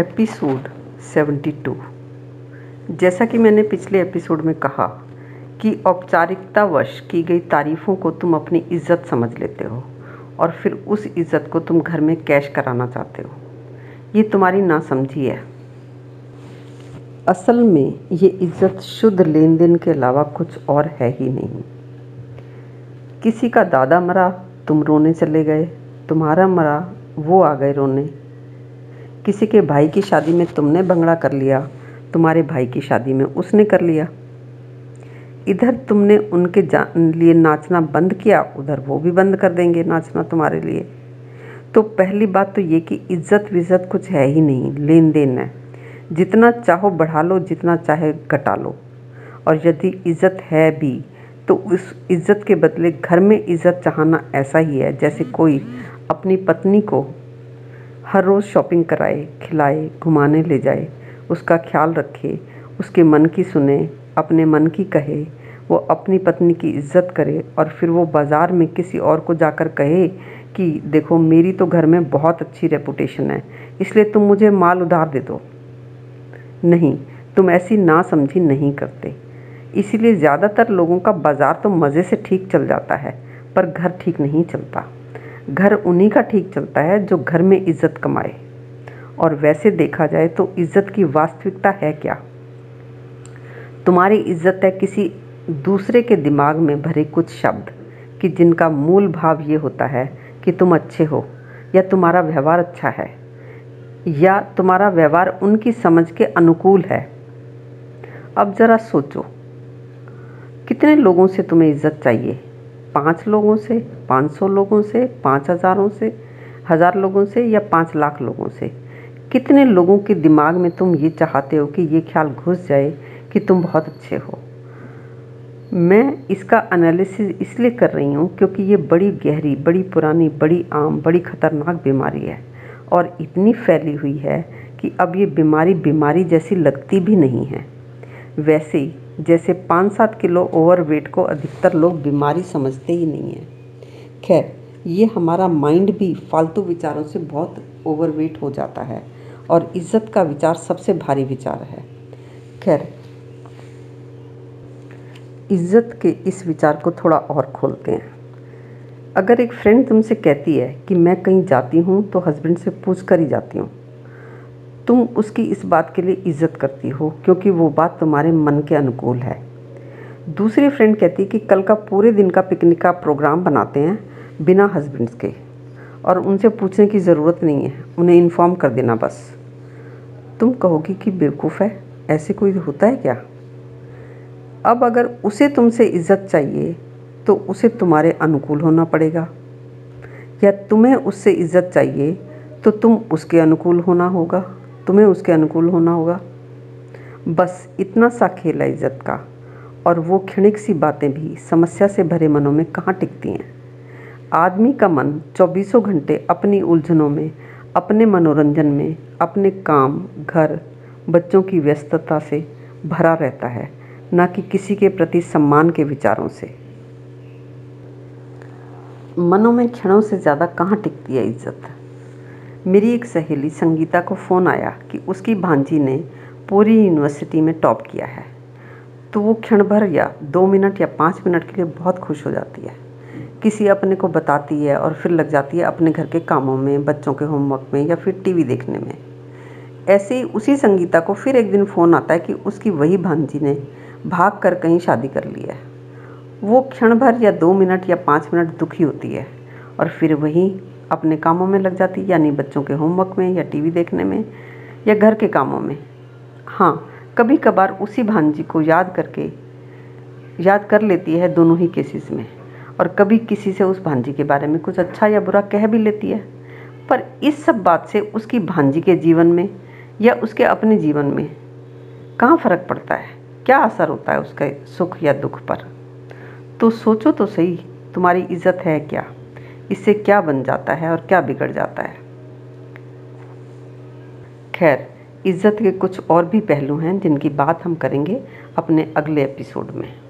Episode 72 जैसा कि मैंने पिछले एपिसोड में कहा कि औपचारिकतावश की गई तारीफ़ों को तुम अपनी इज़्ज़त समझ लेते हो और फिर उस इज़्ज़त को तुम घर में कैश कराना चाहते हो। ये तुम्हारी नासमझी है। असल में ये इज़्ज़त शुद्ध लेन देन के अलावा कुछ और है ही नहीं। किसी का दादा मरा, तुम रोने चले गए। तुम्हारा मरा, वो आ गए रोने। किसी के भाई की शादी में तुमने बंगड़ा कर लिया, तुम्हारे भाई की शादी में उसने कर लिया। इधर तुमने उनके लिए नाचना बंद किया, उधर वो भी बंद कर देंगे नाचना तुम्हारे लिए। तो पहली बात तो ये कि इज़्ज़त विज्जत कुछ है ही नहीं लेन देन है। जितना चाहो बढ़ा लो, जितना चाहे घटा लो। और यदि इज़्ज़त है भी तो उस इज़्ज़त के बदले घर में इज़्ज़त चाहना ऐसा ही है, जैसे कोई अपनी पत्नी को हर रोज़ शॉपिंग कराए, खिलाए, घुमाने ले जाए, उसका ख्याल रखे, उसके मन की सुने, अपने मन की कहे, वो अपनी पत्नी की इज़्ज़त करे और फिर वो बाज़ार में किसी और को जाकर कहे कि, देखो, मेरी तो घर में बहुत अच्छी रेपुटेशन है, इसलिए तुम मुझे माल उधार दे दो। नहीं, तुम ऐसी ना समझी नहीं करते। इसीलिए ज़्यादातर लोगों का बाज़ार तो मज़े से ठीक चल जाता है, पर घर ठीक नहीं चलता। घर उन्हीं का ठीक चलता है जो घर में इज़्ज़त कमाए। और वैसे देखा जाए तो इज़्ज़त की वास्तविकता है क्या? तुम्हारी इज़्ज़त है किसी दूसरे के दिमाग में भरे कुछ शब्द कि जिनका मूल भाव ये होता है कि तुम अच्छे हो, या तुम्हारा व्यवहार अच्छा है, या तुम्हारा व्यवहार उनकी समझ के अनुकूल है। अब ज़रा सोचो, कितने लोगों से तुम्हें इज़्ज़त चाहिए? पाँच लोगों से, पाँच सौ लोगों से, पाँच हज़ारों से, हज़ार लोगों से या पाँच लाख लोगों से? कितने लोगों के दिमाग में तुम ये चाहते हो कि ये ख्याल घुस जाए कि तुम बहुत अच्छे हो? मैं इसका एनालिसिस इसलिए कर रही हूँ क्योंकि ये बड़ी गहरी, बड़ी पुरानी, बड़ी आम, बड़ी ख़तरनाक बीमारी है और इतनी फैली हुई है कि अब ये बीमारी बीमारी जैसी लगती भी नहीं है। वैसे जैसे पाँच सात किलो ओवरवेट को अधिकतर लोग बीमारी समझते ही नहीं हैं। खैर, ये हमारा माइंड भी फालतू विचारों से बहुत ओवरवेट हो जाता है और इज़्ज़त का विचार सबसे भारी विचार है। खैर, इज़्ज़त के इस विचार को थोड़ा और खोलते हैं। अगर एक फ्रेंड तुमसे कहती है कि मैं कहीं जाती हूँ तो हस्बैंड से पूछ कर ही जाती हूँ। तुम उसकी इस बात के लिए इज़्ज़त करती हो, क्योंकि वो बात तुम्हारे मन के अनुकूल है। दूसरी फ्रेंड कहती कि कल का पूरे दिन का पिकनिक का प्रोग्राम बनाते हैं बिना हस्बैंड्स के, और उनसे पूछने की ज़रूरत नहीं है, उन्हें इन्फॉर्म कर देना बस। तुम कहोगी कि बेवकूफ़ है, ऐसे कोई होता है क्या? अब अगर उसे तुमसे इज़्ज़त चाहिए तो उसे तुम्हारे अनुकूल होना पड़ेगा। या तुम्हें उससे इज़्ज़त चाहिए तो तुम उसके अनुकूल होना होगा। तुम्हें उसके अनुकूल होना होगा। बस इतना सा खेल है इज़्ज़त का, और वो क्षणिक सी बातें भी समस्या से भरे मनों में कहाँ टिकती हैं? आदमी का मन चौबीसों घंटे अपनी उलझनों में, अपने मनोरंजन में, अपने काम, घर, बच्चों की व्यस्तता से भरा रहता है, न कि किसी के प्रति सम्मान के विचारों से। मनों में क्षणों से ज़्यादा कहाँ टिकती है इज़्ज़त? मेरी एक सहेली संगीता को फ़ोन आया कि उसकी भांजी ने पूरी यूनिवर्सिटी में टॉप किया है। तो वो क्षण भर या दो मिनट या पाँच मिनट के लिए बहुत खुश हो जाती है। किसी अपने को बताती है और फिर लग जाती है अपने घर के कामों में, बच्चों के होमवर्क में या फिर टीवी देखने में। ऐसे ही उसी संगीता को फिर एक दिन फ़ोन आता है कि उसकी वही भांजी ने भाग कर कहीं शादी कर ली है। वो क्षण भर या दो मिनट या पाँच मिनट दुखी होती है और फिर वहीं अपने कामों में लग जाती, यानी बच्चों के होमवर्क में या टीवी देखने में, या घर के कामों में। हाँ कभी कभार उसी भांजी को याद करके, याद कर लेती है दोनों ही केसेस में। और कभी किसी से उस भांजी के बारे में कुछ अच्छा या बुरा कह भी लेती है। पर इस सब बात से उसकी भांजी के जीवन में, या उसके अपने जीवन में, कहाँ फ़र्क पड़ता है? क्या असर होता है उसके सुख या दुख पर? तो सोचो तो सही, तुम्हारी इज़्ज़त है क्या? इससे क्या बन जाता है और क्या बिगड़ जाता है? खैर, इज़्ज़त के कुछ और भी पहलू हैं जिनकी बात हम करेंगे अपने अगले एपिसोड में।